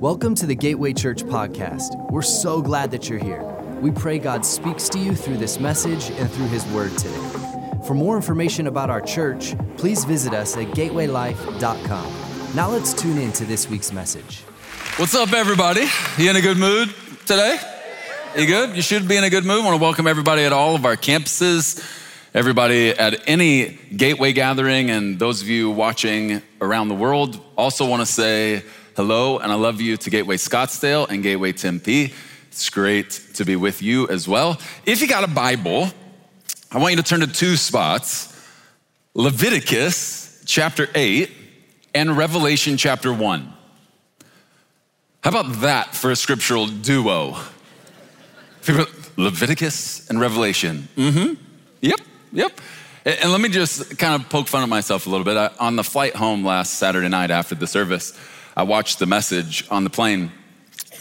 Welcome to the Gateway Church podcast. We're so glad that you're here. We pray God speaks to you through this message and through His Word today. For more information about our church, please visit us at gatewaylife.com. Now let's tune in to this week's message. What's up, everybody? You in a good mood today? You good? You should be in a good mood. I want to welcome everybody at all of our campuses, everybody at any Gateway gathering, and those of you watching around the world. Also, want to say hello and I love you to Gateway Scottsdale and Gateway Tempe. It's great to be with you as well. If you got a Bible, I want you to turn to two spots Leviticus chapter 8 and Revelation chapter 1. How about that for a scriptural duo? Leviticus and Revelation. Mm-hmm. Yep, yep. And let me just kind of poke fun at myself a little bit. on the flight home last Saturday night after the service, I watched the message on the plane.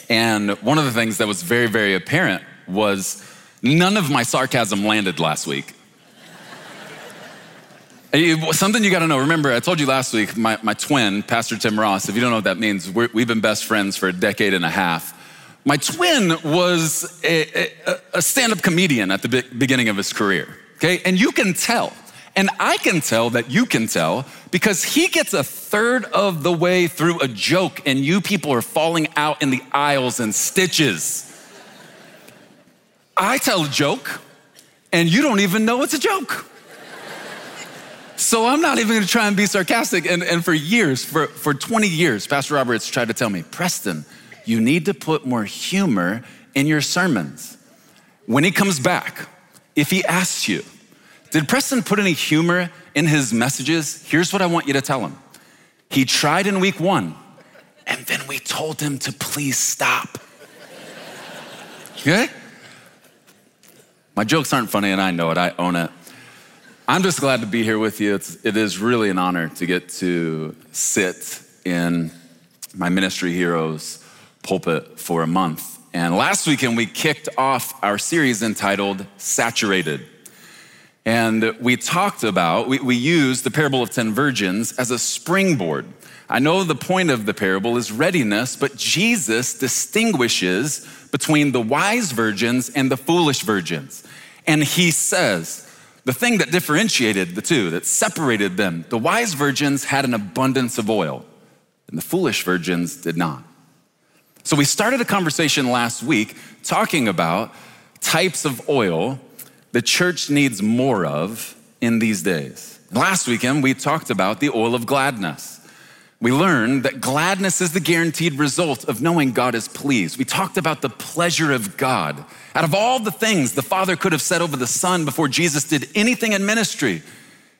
And one of the things that was very, very apparent was none of my sarcasm landed last week. Something you gotta know. Remember, I told you last week, my, my twin, Pastor Tim Ross, if you don't know what that means, we have been best friends for a decade and a half. My twin was a, a, a stand up comedian at the beginning of his career, okay? And you can tell, and I can tell that you can tell because he gets a third of the way through a joke and you people are falling out in the aisles and stitches. I tell a joke and you don't even know it's a joke. So I'm not even gonna try and be sarcastic. And, and for years, for, for 20 years, Pastor Roberts tried to tell me, Preston, you need to put more humor in your sermons. When he comes back, if he asks you, did Preston put any humor in his messages? Here's what I want you to tell him. He tried in week one, and then we told him to please stop. Okay? My jokes aren't funny, and I know it, I own it. I'm just glad to be here with you. It's, it is really an honor to get to sit in my ministry heroes pulpit for a month. And last weekend, we kicked off our series entitled Saturated. And we talked about, we, we used the parable of 10 virgins as a springboard. I know the point of the parable is readiness, but Jesus distinguishes between the wise virgins and the foolish virgins. And he says, the thing that differentiated the two, that separated them, the wise virgins had an abundance of oil, and the foolish virgins did not. So we started a conversation last week talking about types of oil the church needs more of in these days. Last weekend, we talked about the oil of gladness. We learned that gladness is the guaranteed result of knowing God is pleased. We talked about the pleasure of God. Out of all the things the Father could have said over the Son before Jesus did anything in ministry,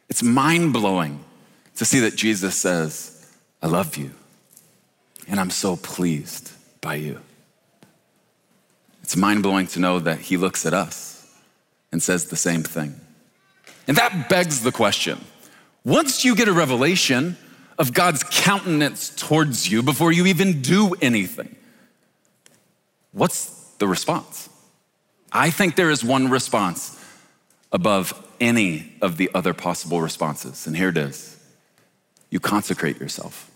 it's mind blowing to see that Jesus says, I love you, and I'm so pleased by you. It's mind blowing to know that he looks at us and says the same thing. And that begs the question once you get a revelation of God's countenance towards you before you even do anything, what's the response? I think there is one response above any of the other possible responses, and here it is you consecrate yourself.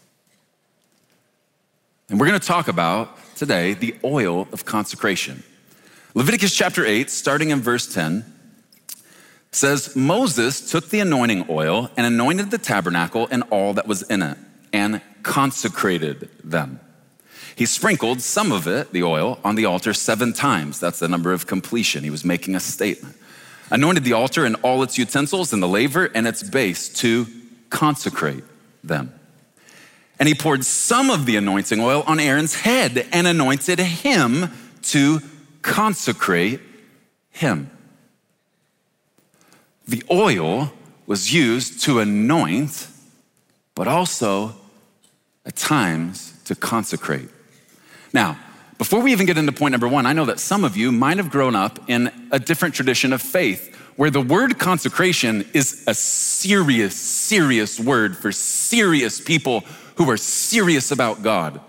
And we're gonna talk about today the oil of consecration. Leviticus chapter 8, starting in verse 10, says Moses took the anointing oil and anointed the tabernacle and all that was in it and consecrated them. He sprinkled some of it, the oil, on the altar seven times. That's the number of completion. He was making a statement. Anointed the altar and all its utensils and the laver and its base to consecrate them. And he poured some of the anointing oil on Aaron's head and anointed him to consecrate him. The oil was used to anoint, but also at times to consecrate. Now, before we even get into point number one, I know that some of you might have grown up in a different tradition of faith where the word consecration is a serious, serious word for serious people who are serious about God.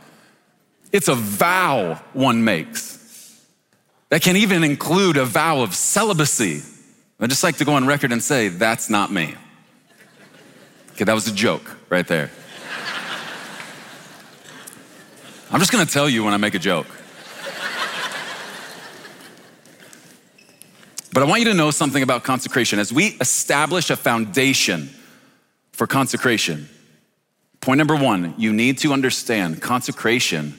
It's a vow one makes. That can even include a vow of celibacy. I'd just like to go on record and say, that's not me. Okay, that was a joke right there. I'm just gonna tell you when I make a joke. but I want you to know something about consecration. As we establish a foundation for consecration, point number one, you need to understand consecration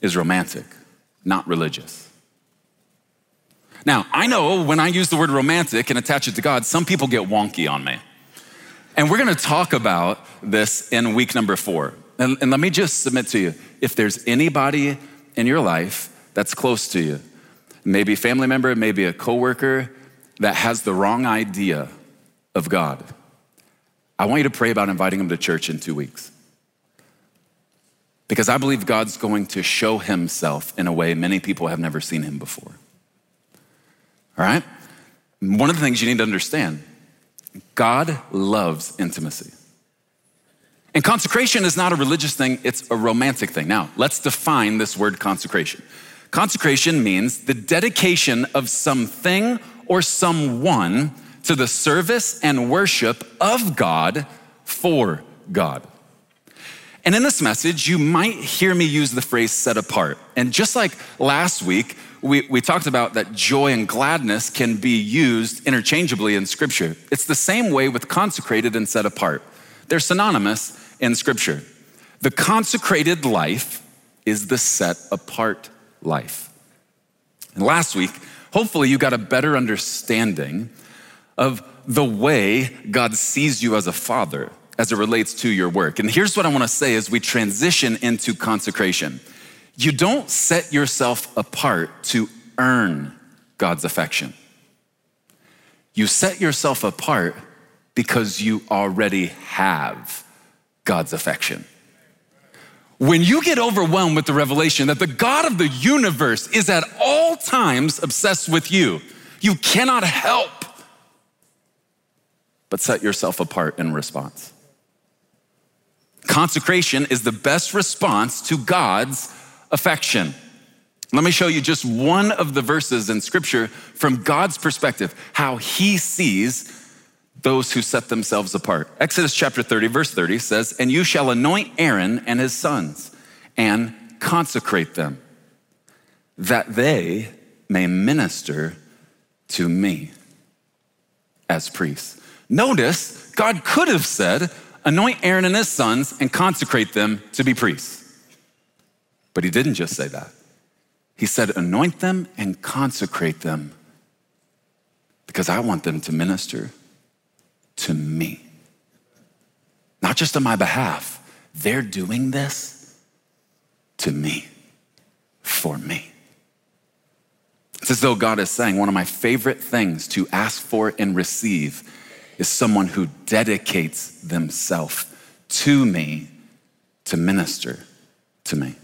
is romantic, not religious. Now, I know when I use the word romantic and attach it to God, some people get wonky on me. And we're gonna talk about this in week number four. And, and, let me just submit to you if there's anybody in your life that's close to you, maybe a family member, maybe a coworker that has the wrong idea of God, I want you to pray about inviting them to church in two weeks. Because I believe God's going to show himself in a way many people have never seen him before. All right? One of the things you need to understand God loves intimacy. And consecration is not a religious thing, it's a romantic thing. Now, let's define this word consecration. Consecration means the dedication of something or someone to the service and worship of God for God. And in this message, you might hear me use the phrase set apart. And just like last week, we, we talked about that joy and gladness can be used interchangeably in Scripture. It's the same way with consecrated and set apart. They're synonymous in Scripture. The consecrated life is the set apart life. And last week, hopefully, you got a better understanding of the way God sees you as a father as it relates to your work. And here's what I want to say as we transition into consecration. You don't set yourself apart to earn God's affection. You set yourself apart because you already have God's affection. When you get overwhelmed with the revelation that the God of the universe is at all times obsessed with you, you cannot help but set yourself apart in response. Consecration is the best response to God's affection. Let me show you just one of the verses in scripture from God's perspective, how he sees those who set themselves apart. Exodus chapter 30, verse 30 says, And you shall anoint Aaron and his sons and consecrate them, that they may minister to me as priests. Notice, God could have said, Anoint Aaron and his sons and consecrate them to be priests. But he didn't just say that. He said, anoint them and consecrate them because I want them to minister to me. Not just on my behalf, they're doing this to me, for me. It's as though God is saying, one of my favorite things to ask for and receive is someone who dedicates themselves to me to minister to me.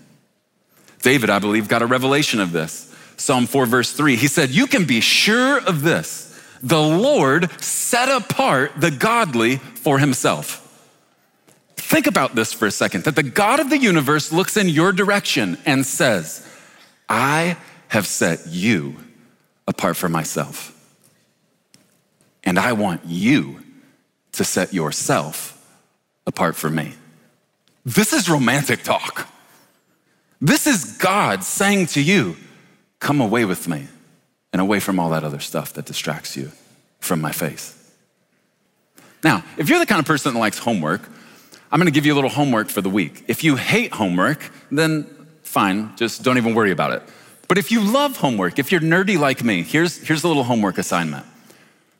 David, I believe, got a revelation of this. Psalm 4, verse 3, he said, You can be sure of this. The Lord set apart the godly for himself. Think about this for a second that the God of the universe looks in your direction and says, I have set you apart for myself. And I want you to set yourself apart for me. This is romantic talk. This is God saying to you, Come away with me and away from all that other stuff that distracts you from my face. Now, if you're the kind of person that likes homework, I'm gonna give you a little homework for the week. If you hate homework, then fine, just don't even worry about it. But if you love homework, if you're nerdy like me, here's, here's a little homework assignment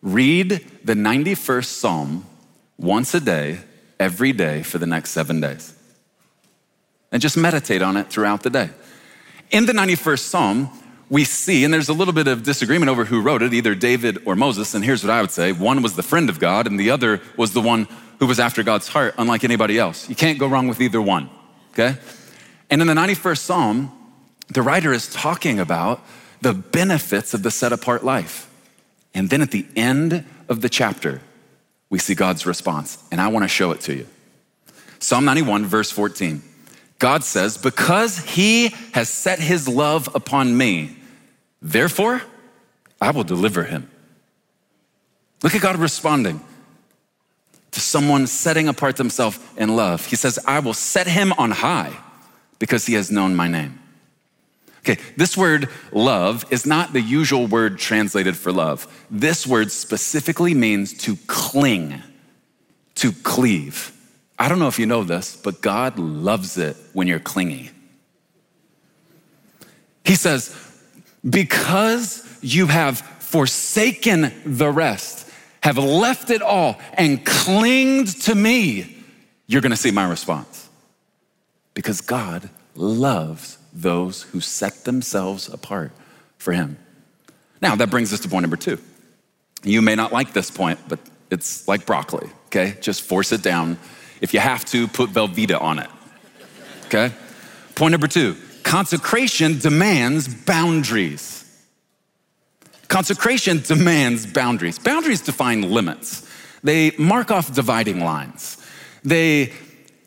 read the 91st Psalm once a day, every day for the next seven days and just meditate on it throughout the day. In the 91st Psalm, we see, and there's a little bit of disagreement over who wrote it, either David or Moses. And here's what I would say one was the friend of God, and the other was the one who was after God's heart, unlike anybody else. You can't go wrong with either one, okay? And in the 91st Psalm, the writer is talking about the benefits of the set apart life. And then at the end of the chapter, we see God's response, and I wanna show it to you. Psalm 91, verse 14. God says, Because he has set his love upon me, therefore I will deliver him. Look at God responding to someone setting apart themselves in love. He says, I will set him on high because he has known my name. Okay, this word love is not the usual word translated for love. This word specifically means to cling, to cleave. I don't know if you know this, but God loves it when you're clingy. He says, because you have forsaken the rest, have left it all, and clinged to me, you're gonna see my response. Because God loves those who set themselves apart for Him. Now, that brings us to point number two. You may not like this point, but it's like broccoli, okay? Just force it down. If you have to, put Velveeta on it, okay? Point number two consecration demands boundaries. Consecration demands boundaries. Boundaries define limits, they mark off dividing lines. They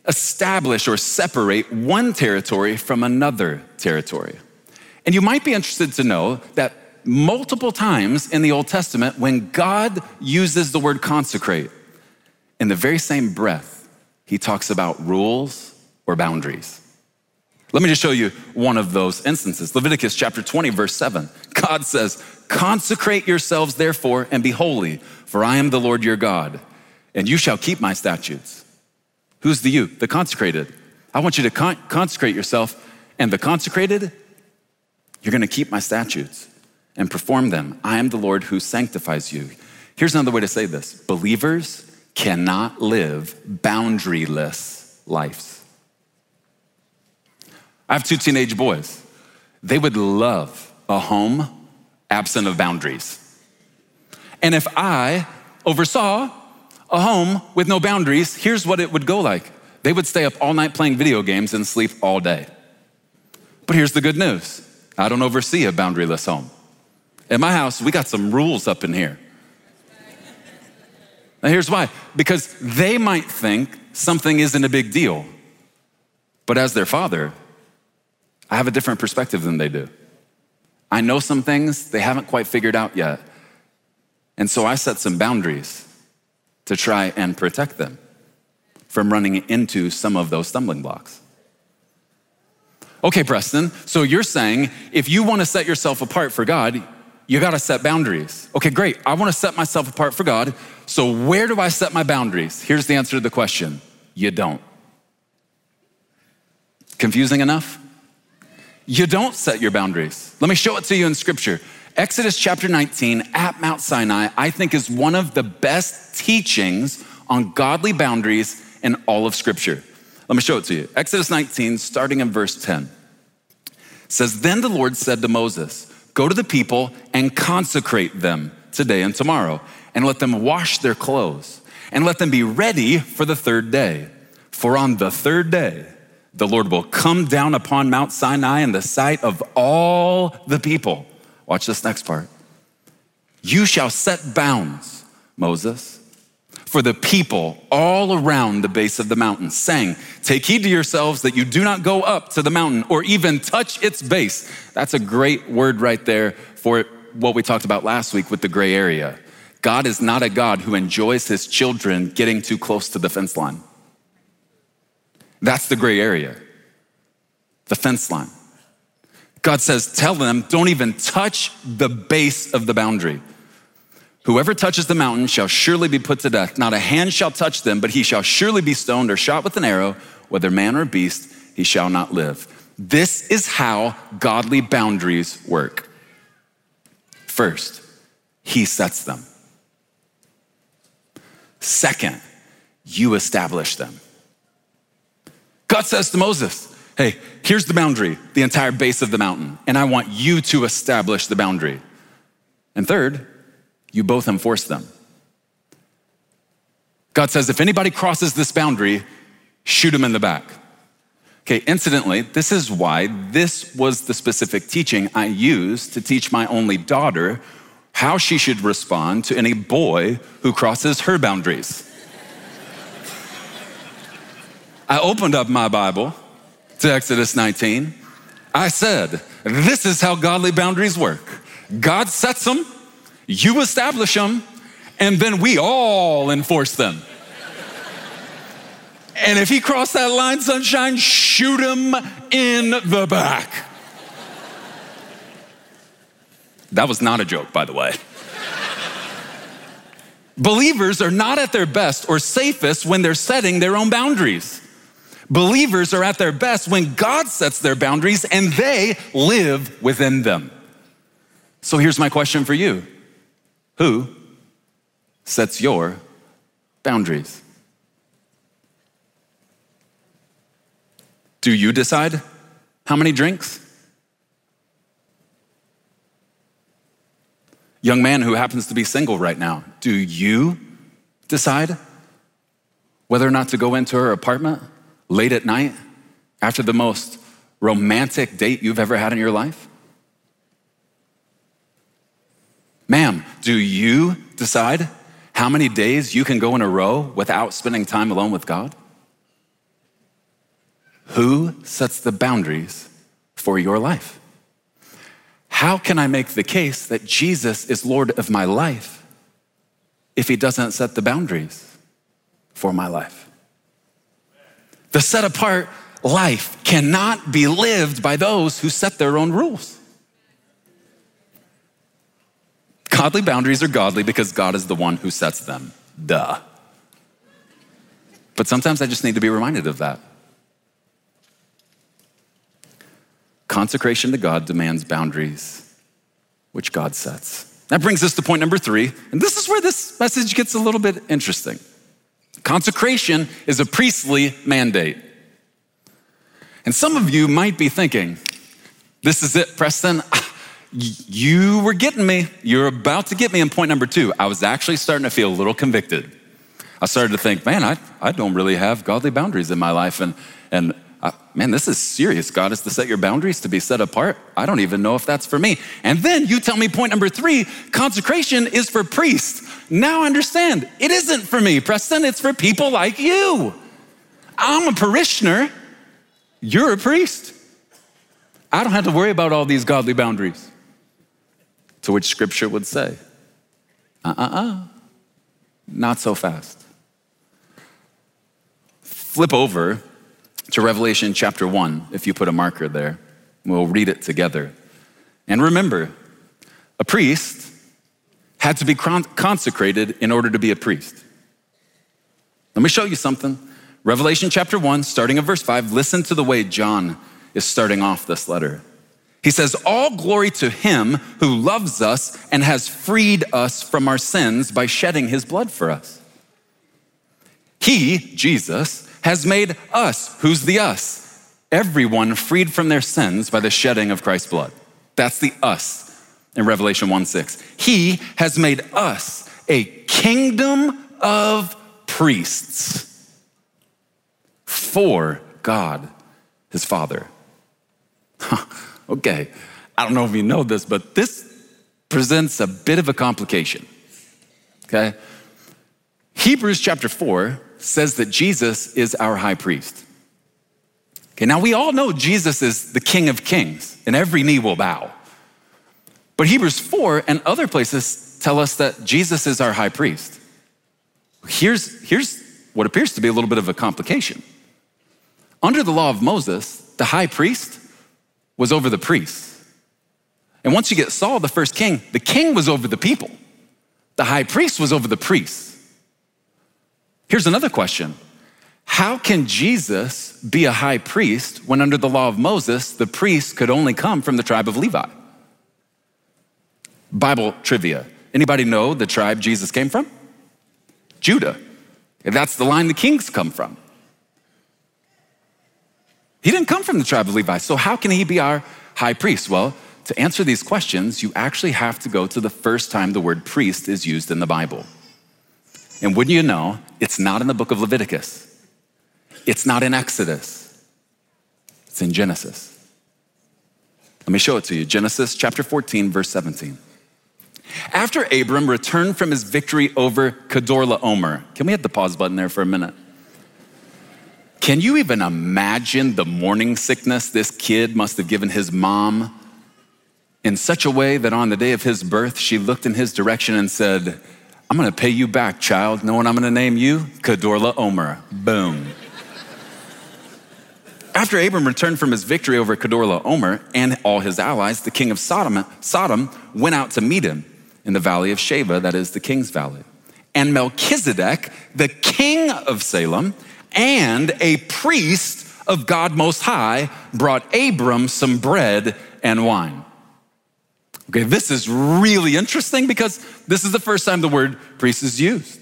establish or separate one territory from another territory. And you might be interested to know that multiple times in the Old Testament, when God uses the word consecrate, in the very same breath, he talks about rules or boundaries. Let me just show you one of those instances. Leviticus chapter 20, verse 7. God says, Consecrate yourselves, therefore, and be holy, for I am the Lord your God, and you shall keep my statutes. Who's the you? The consecrated. I want you to con- consecrate yourself, and the consecrated, you're gonna keep my statutes and perform them. I am the Lord who sanctifies you. Here's another way to say this believers cannot live boundaryless lives. I have two teenage boys. They would love a home absent of boundaries. And if I oversaw a home with no boundaries, here's what it would go like they would stay up all night playing video games and sleep all day. But here's the good news I don't oversee a boundaryless home. In my house, we got some rules up in here. Now, here's why because they might think something isn't a big deal, but as their father, I have a different perspective than they do. I know some things they haven't quite figured out yet. And so I set some boundaries to try and protect them from running into some of those stumbling blocks. Okay, Preston, so you're saying if you want to set yourself apart for God, you got to set boundaries. Okay, great. I want to set myself apart for God. So where do I set my boundaries? Here's the answer to the question you don't. Confusing enough? You don't set your boundaries. Let me show it to you in scripture. Exodus chapter 19 at Mount Sinai, I think, is one of the best teachings on godly boundaries in all of scripture. Let me show it to you. Exodus 19, starting in verse 10, says, Then the Lord said to Moses, Go to the people and consecrate them today and tomorrow, and let them wash their clothes, and let them be ready for the third day. For on the third day, the Lord will come down upon Mount Sinai in the sight of all the people. Watch this next part. You shall set bounds, Moses, for the people all around the base of the mountain, saying, Take heed to yourselves that you do not go up to the mountain or even touch its base. That's a great word right there for what we talked about last week with the gray area. God is not a God who enjoys his children getting too close to the fence line. That's the gray area, the fence line. God says, Tell them, don't even touch the base of the boundary. Whoever touches the mountain shall surely be put to death. Not a hand shall touch them, but he shall surely be stoned or shot with an arrow, whether man or beast, he shall not live. This is how godly boundaries work. First, he sets them. Second, you establish them. God says to Moses, Hey, here's the boundary, the entire base of the mountain, and I want you to establish the boundary. And third, you both enforce them. God says, if anybody crosses this boundary, shoot him in the back. Okay, incidentally, this is why this was the specific teaching I used to teach my only daughter how she should respond to any boy who crosses her boundaries. I opened up my Bible to Exodus 19. I said, This is how godly boundaries work. God sets them, you establish them, and then we all enforce them. And if he crossed that line, sunshine, shoot him in the back. That was not a joke, by the way. Believers are not at their best or safest when they're setting their own boundaries. Believers are at their best when God sets their boundaries and they live within them. So here's my question for you Who sets your boundaries? Do you decide how many drinks? Young man who happens to be single right now, do you decide whether or not to go into her apartment late at night after the most romantic date you've ever had in your life? Ma'am, do you decide how many days you can go in a row without spending time alone with God? Who sets the boundaries for your life? How can I make the case that Jesus is Lord of my life if he doesn't set the boundaries for my life? The set apart life cannot be lived by those who set their own rules. Godly boundaries are godly because God is the one who sets them. Duh. But sometimes I just need to be reminded of that. Consecration to God demands boundaries, which God sets. That brings us to point number three, and this is where this message gets a little bit interesting. Consecration is a priestly mandate. And some of you might be thinking, this is it, Preston. You were getting me. You're about to get me in point number two. I was actually starting to feel a little convicted. I started to think, man, I, I don't really have godly boundaries in my life. And, and uh, man, this is serious. God is to set your boundaries to be set apart. I don't even know if that's for me. And then you tell me point number three consecration is for priests. Now understand. It isn't for me, Preston. It's for people like you. I'm a parishioner. You're a priest. I don't have to worry about all these godly boundaries. To which scripture would say, uh uh uh, not so fast. Flip over to Revelation chapter 1, if you put a marker there. We'll read it together. And remember, a priest had to be consecrated in order to be a priest. Let me show you something. Revelation chapter 1, starting at verse 5, listen to the way John is starting off this letter. He says, All glory to him who loves us and has freed us from our sins by shedding his blood for us. He, Jesus, has made us, who's the us? Everyone freed from their sins by the shedding of Christ's blood. That's the us in Revelation 1 6. He has made us a kingdom of priests for God, his Father. okay, I don't know if you know this, but this presents a bit of a complication. Okay? Hebrews chapter 4 says that Jesus is our high priest. Okay, now we all know Jesus is the King of Kings, and every knee will bow. But Hebrews 4 and other places tell us that Jesus is our high priest. Here's, here's what appears to be a little bit of a complication. Under the law of Moses, the high priest was over the priests. And once you get Saul, the first king, the king was over the people. The high priest was over the priests. Here's another question How can Jesus be a high priest when, under the law of Moses, the priest could only come from the tribe of Levi? Bible trivia. Anybody know the tribe Jesus came from? Judah. That's the line the kings come from. He didn't come from the tribe of Levi, so how can he be our high priest? Well, to answer these questions, you actually have to go to the first time the word priest is used in the Bible. And wouldn't you know, it's not in the book of Leviticus, it's not in Exodus, it's in Genesis. Let me show it to you Genesis chapter 14, verse 17. After Abram returned from his victory over Kedorlaomer, can we hit the pause button there for a minute? Can you even imagine the morning sickness this kid must have given his mom in such a way that on the day of his birth, she looked in his direction and said, I'm gonna pay you back, child. Know what I'm gonna name you? Kedorlaomer. Boom. After Abram returned from his victory over Kedorlaomer and all his allies, the king of Sodom, Sodom went out to meet him in the valley of Shaveh, that is the king's valley. And Melchizedek, the king of Salem, and a priest of God Most High, brought Abram some bread and wine. Okay, this is really interesting because this is the first time the word priest is used.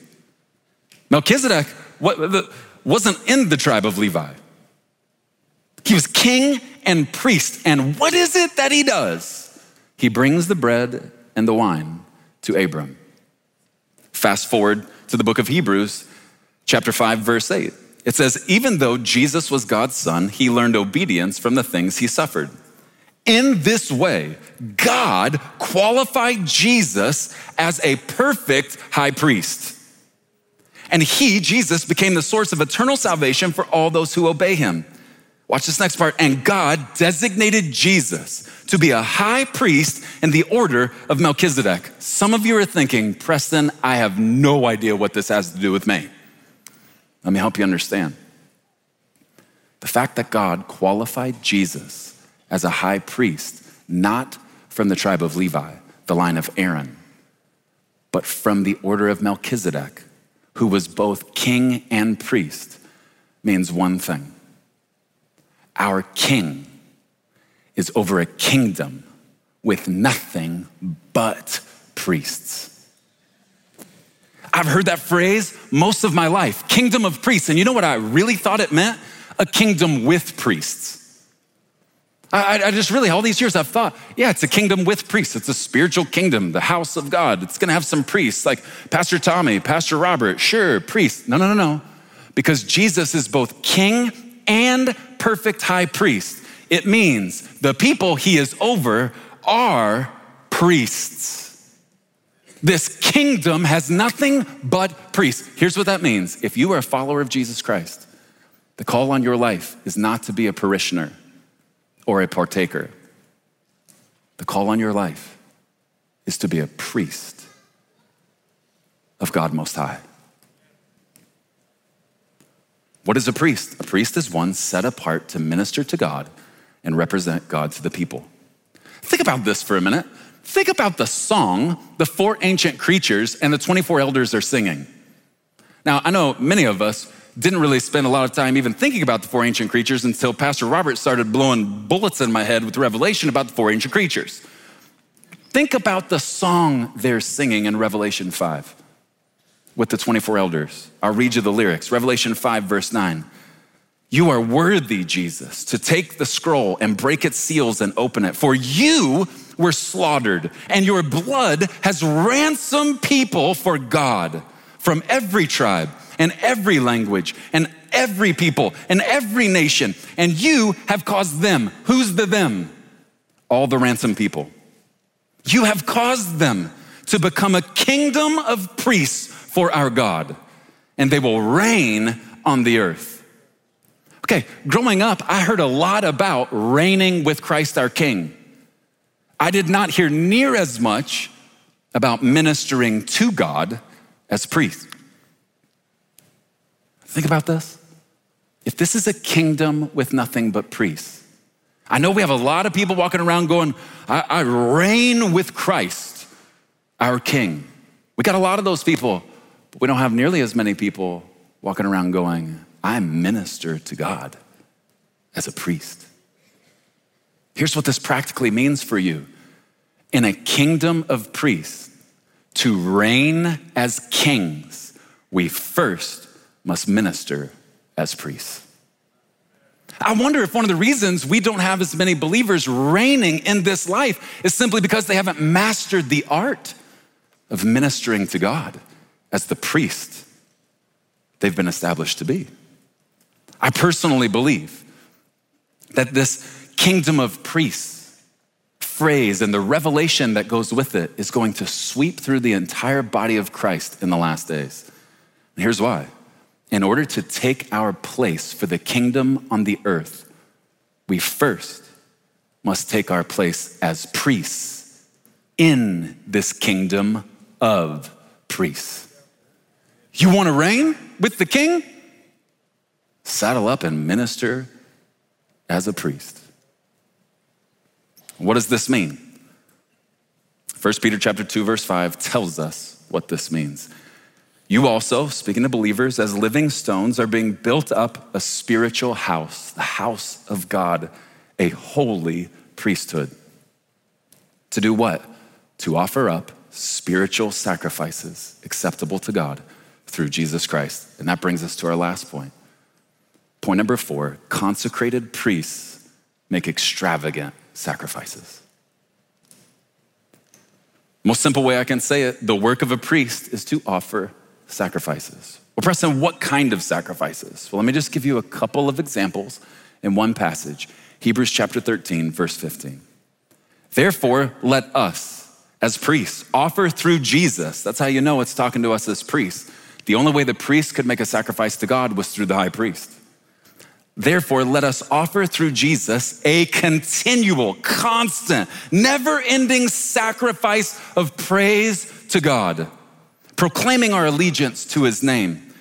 Melchizedek wasn't in the tribe of Levi. He was king and priest. And what is it that he does? He brings the bread and the wine to Abram. Fast forward to the book of Hebrews, chapter 5, verse 8. It says, Even though Jesus was God's son, he learned obedience from the things he suffered. In this way, God qualified Jesus as a perfect high priest. And he, Jesus, became the source of eternal salvation for all those who obey him. Watch this next part. And God designated Jesus to be a high priest in the order of Melchizedek. Some of you are thinking, Preston, I have no idea what this has to do with me. Let me help you understand. The fact that God qualified Jesus as a high priest, not from the tribe of Levi, the line of Aaron, but from the order of Melchizedek, who was both king and priest, means one thing our king is over a kingdom with nothing but priests. I've heard that phrase most of my life kingdom of priests. And you know what I really thought it meant? A kingdom with priests. I, I, just really, all these years, I've thought, yeah, it's a kingdom with priests. It's a spiritual kingdom, the house of God. It's gonna have some priests like Pastor Tommy, Pastor Robert, sure, priests. No, no, no, no. Because Jesus is both king and perfect high priest. It means the people he is over are priests. This kingdom has nothing but priests. Here's what that means if you are a follower of Jesus Christ, the call on your life is not to be a parishioner or a partaker. The call on your life is to be a priest of God Most High. What is a priest? A priest is one set apart to minister to God and represent God to the people. Think about this for a minute. Think about the song the four ancient creatures and the 24 elders are singing. Now, I know many of us didn't really spend a lot of time even thinking about the four ancient creatures until Pastor Robert started blowing bullets in my head with revelation about the four ancient creatures. Think about the song they're singing in Revelation 5 with the 24 elders. I'll read you the lyrics Revelation 5, verse 9. You are worthy, Jesus, to take the scroll and break its seals and open it, for you were slaughtered, and your blood has ransomed people for God from every tribe and every language and every people and every nation. And you have caused them, who's the them? All the ransomed people. You have caused them to become a kingdom of priests for our God, and they will reign on the earth. Okay, growing up, I heard a lot about reigning with Christ our King. I did not hear near as much about ministering to God as priest. Think about this. If this is a kingdom with nothing but priests, I know we have a lot of people walking around going, I, I reign with Christ, our King. We got a lot of those people but we don't have nearly as many people walking around going, I minister to God as a priest. Here's what this practically means for you in a kingdom of priests, to reign as kings, we first must minister as priests. I wonder if one of the reasons we don't have as many believers reigning in this life is simply because they haven't mastered the art of ministering to God as the priest they've been established to be. I personally believe that this kingdom of priests phrase and the revelation that goes with it is going to sweep through the entire body of Christ in the last days. And here's why. In order to take our place for the kingdom on the earth, we first must take our place as priests in this kingdom of priests. You want to reign with the king? Saddle up and minister as a priest. What does this mean? 1 Peter chapter 2 verse 5 tells us what this means. You also, speaking to believers, as living stones are being built up a spiritual house, the house of God, a holy priesthood. To do what? To offer up spiritual sacrifices acceptable to God through Jesus Christ. And that brings us to our last point. Point number four consecrated priests make extravagant sacrifices. Most simple way I can say it the work of a priest is to offer sacrifices. Well, Preston, what kind of sacrifices? Well, let me just give you a couple of examples in one passage Hebrews chapter 13, verse 15. Therefore, let us, as priests, offer through Jesus. That's how you know it's talking to us as priests. The only way the priest could make a sacrifice to God was through the high priest. Therefore, let us offer through Jesus a continual, constant, never ending sacrifice of praise to God proclaiming our allegiance to his name.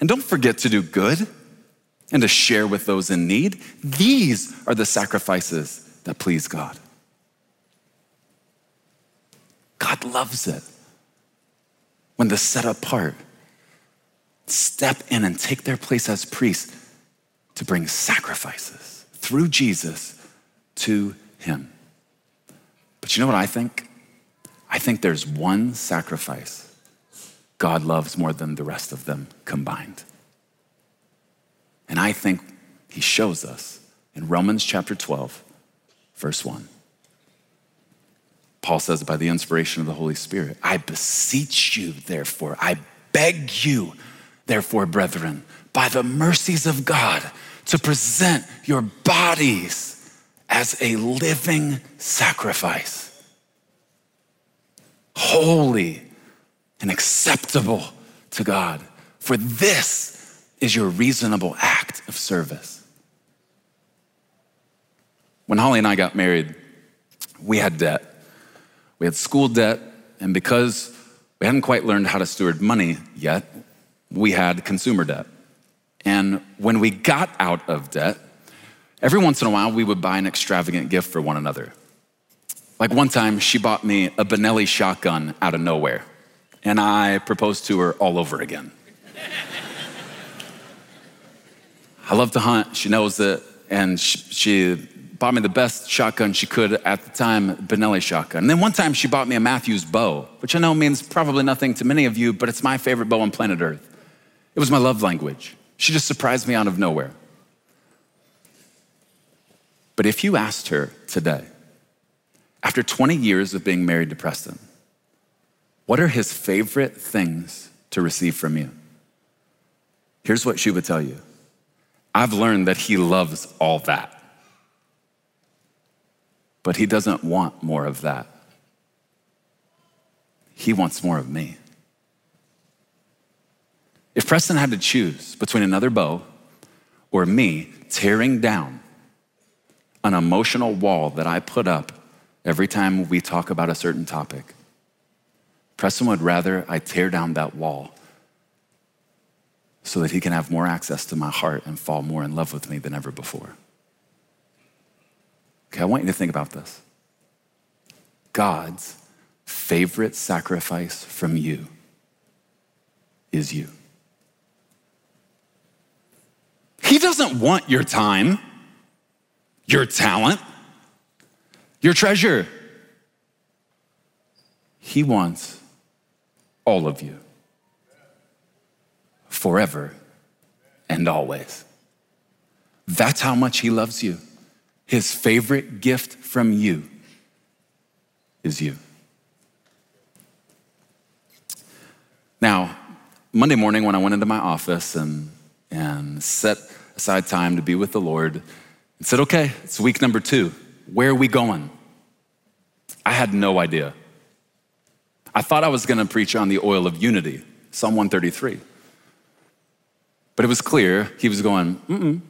And don't forget to do good and to share with those in need. These are the sacrifices that please God. God loves it when the set apart step in and take their place as priests to bring sacrifices through Jesus to Him. But you know what I think? I think there's one sacrifice God loves more than the rest of them combined. And I think he shows us in Romans chapter 12, verse 1. Paul says, by the inspiration of the Holy Spirit, I beseech you, therefore, I beg you, therefore, brethren, by the mercies of God, to present your bodies as a living sacrifice, holy and acceptable to God. For this is your reasonable act of service. When Holly and I got married, we had debt. We had school debt, and because we hadn't quite learned how to steward money yet, we had consumer debt. And when we got out of debt, every once in a while we would buy an extravagant gift for one another. Like one time, she bought me a Benelli shotgun out of nowhere and I proposed to her all over again. I love to hunt. She knows it. And she, she, bought me the best shotgun she could at the time, Benelli shotgun. And then one time she bought me a Mathews bow, which I know means probably nothing to many of you, but it's my favorite bow on planet Earth. It was my love language. She just surprised me out of nowhere. But if you asked her today, after 20 years of being married to Preston, what are his favorite things to receive from you? Here's what she would tell you I've learned that he loves all that, but he doesn't want more of that. He wants more of me. If Preston had to choose between another bow or me tearing down an emotional wall that I put up every time we talk about a certain topic, Preston would rather I tear down that wall so that he can have more access to my heart and fall more in love with me than ever before. Okay, I want you to think about this. God's favorite sacrifice from you is you. He doesn't want your time, your talent, your treasure. He wants all of you, forever and always. That's how much He loves you. His favorite gift from you is you. Now, Monday morning when I went into my office and, and set aside time to be with the Lord and said, okay, it's week number two. Where are we going? I had no idea. I thought I was going to preach on the oil of unity, Psalm 133. But it was clear he was going, mm-mm,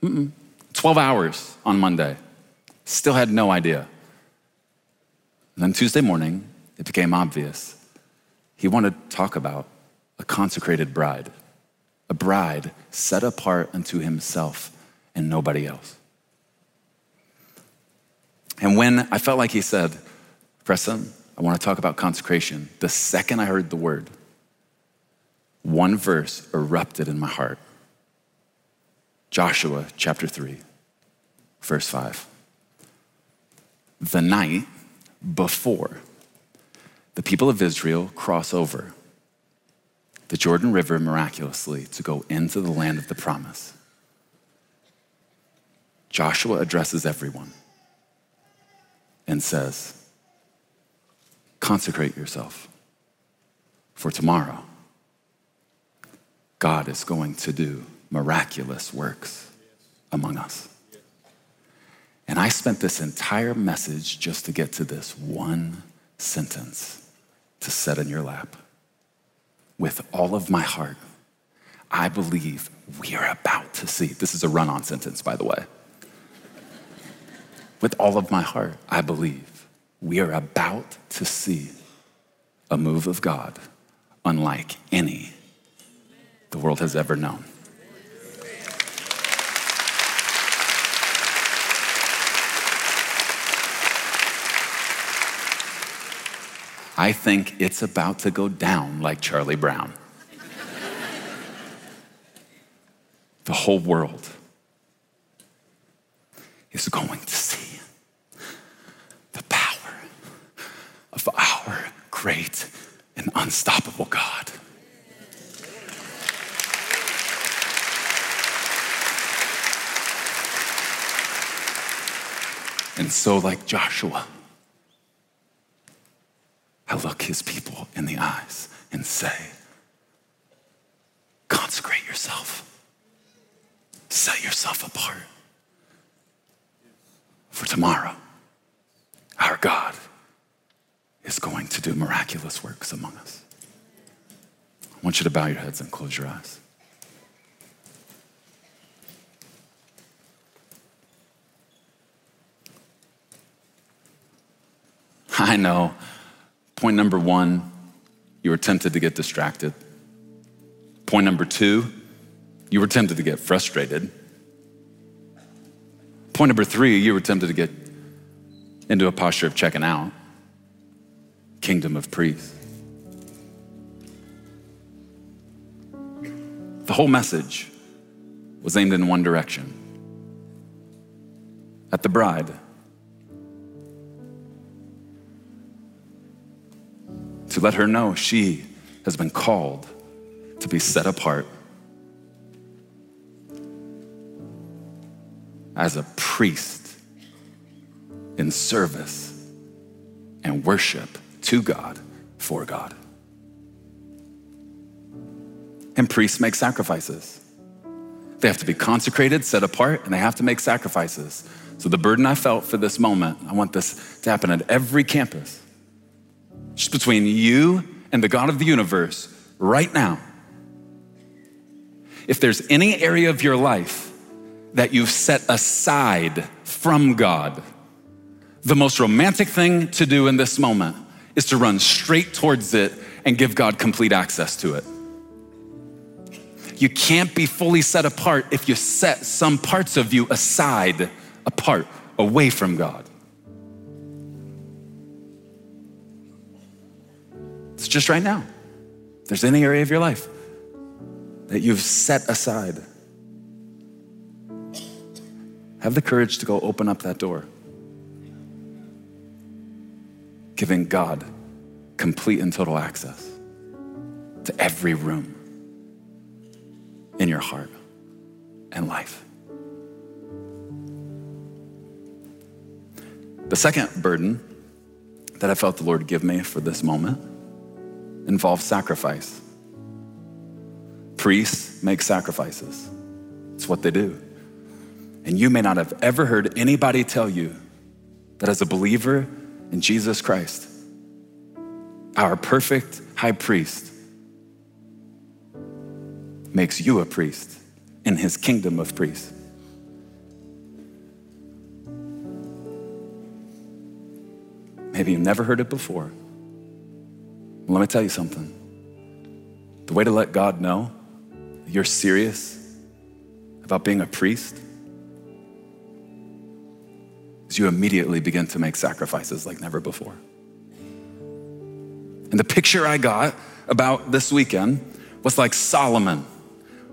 mm-mm. 12 hours on Monday. Still had no idea. And then Tuesday morning, it became obvious. He wanted to talk about a consecrated bride, a bride set apart unto himself and nobody else. And when I felt like he said, Preston, I want to talk about consecration, the second I heard the word, one verse erupted in my heart Joshua chapter 3, verse 5. The night before the people of Israel cross over the Jordan River miraculously to go into the land of the promise, Joshua addresses everyone and says, Consecrate yourself for tomorrow. God is going to do miraculous works among us. And I spent this entire message just to get to this one sentence to set in your lap. With all of my heart, I believe we are about to see. This is a run on sentence, by the way. With all of my heart, I believe we are about to see a move of God unlike any the world has ever known. I think it's about to go down like Charlie Brown. the whole world is going to see the power of our great and unstoppable God. And so, like Joshua, I look his people in the eyes and say, consecrate yourself, set yourself apart for tomorrow. Our God is going to do miraculous works among us. I want you to bow your heads and close your eyes. I know Point number one, you were tempted to get distracted. Point number two, you were tempted to get frustrated. Point number three, you were tempted to get into a posture of checking out. Kingdom of priests. The whole message was aimed in one direction at the bride. to let her know she has been called to be set apart as a priest in service and worship to God for God. And priests make sacrifices. They have to be consecrated, set apart, and they have to make sacrifices. So, the burden I felt for this moment, I want this to happen at every campus just between you and the God of the universe right now. If there's any area of your life that you've set aside from God, the most romantic thing to do in this moment is to run straight towards it and give God complete access to it. You can't be fully set apart if you set some parts of you aside, apart, away from God. It's just right now. If there's any area of your life that you've set aside, have the courage to go open up that door, giving God complete and total access to every room in your heart and life. The second burden that I felt the Lord give me for this moment involves sacrifice. Priests make sacrifices, it's what they do. And you may not have ever heard anybody tell you that as a believer in Jesus Christ, our perfect high priest makes you a priest in his kingdom of priests. Maybe you've never heard it before. Let me tell you something. The way to let God know you're serious about being a priest is you immediately begin to make sacrifices like never before. And the picture I got about this weekend was like Solomon.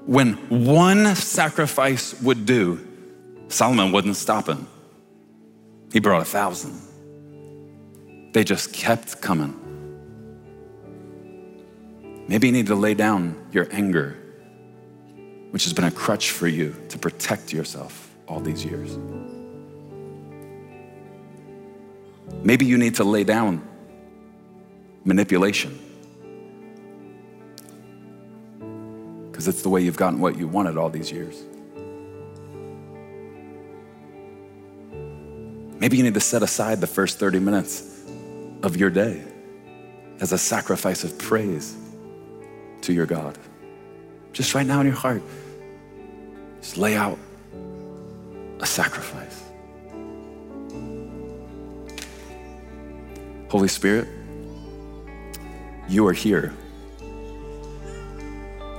When one sacrifice would do, Solomon wasn't stopping. He brought a thousand. They just kept coming. Maybe you need to lay down your anger, which has been a crutch for you to protect yourself all these years. Maybe you need to lay down manipulation because it's the way you've gotten what you wanted all these years. Maybe you need to set aside the first 30 minutes of your day as a sacrifice of praise to your God. Just right now in your heart, just lay out a sacrifice. Holy Spirit, you are here.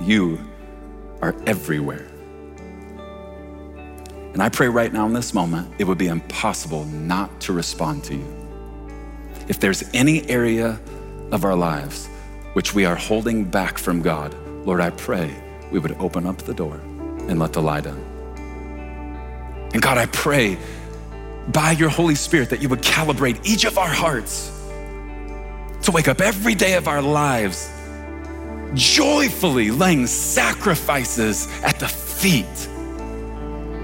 You are everywhere. And I pray right now in this moment, it would be impossible not to respond to you. If there's any area of our lives which we are holding back from God, Lord, I pray we would open up the door and let the light in. And God, I pray by your Holy Spirit that you would calibrate each of our hearts to wake up every day of our lives joyfully laying sacrifices at the feet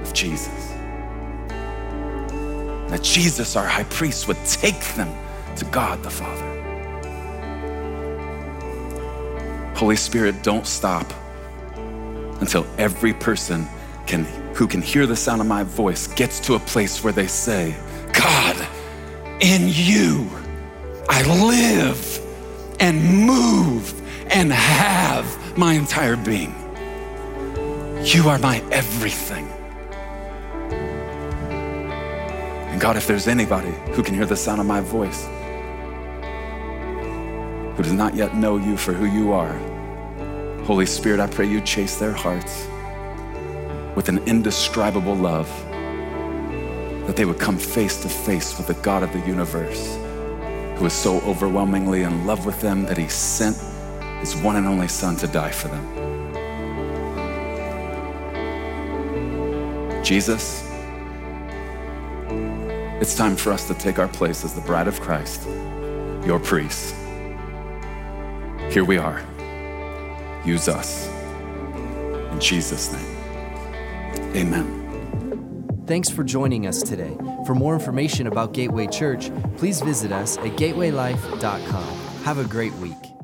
of Jesus. That Jesus, our high priest, would take them to God the Father. Holy Spirit, don't stop until every person can, who can hear the sound of my voice gets to a place where they say, God, in you I live and move and have my entire being. You are my everything. And God, if there's anybody who can hear the sound of my voice, who does not yet know you for who you are, Holy Spirit, I pray you chase their hearts with an indescribable love, that they would come face to face with the God of the universe, who is so overwhelmingly in love with them that he sent his one and only Son to die for them. Jesus, it's time for us to take our place as the bride of Christ, your priest. Here we are. Use us. In Jesus' name, amen. Thanks for joining us today. For more information about Gateway Church, please visit us at gatewaylife.com. Have a great week.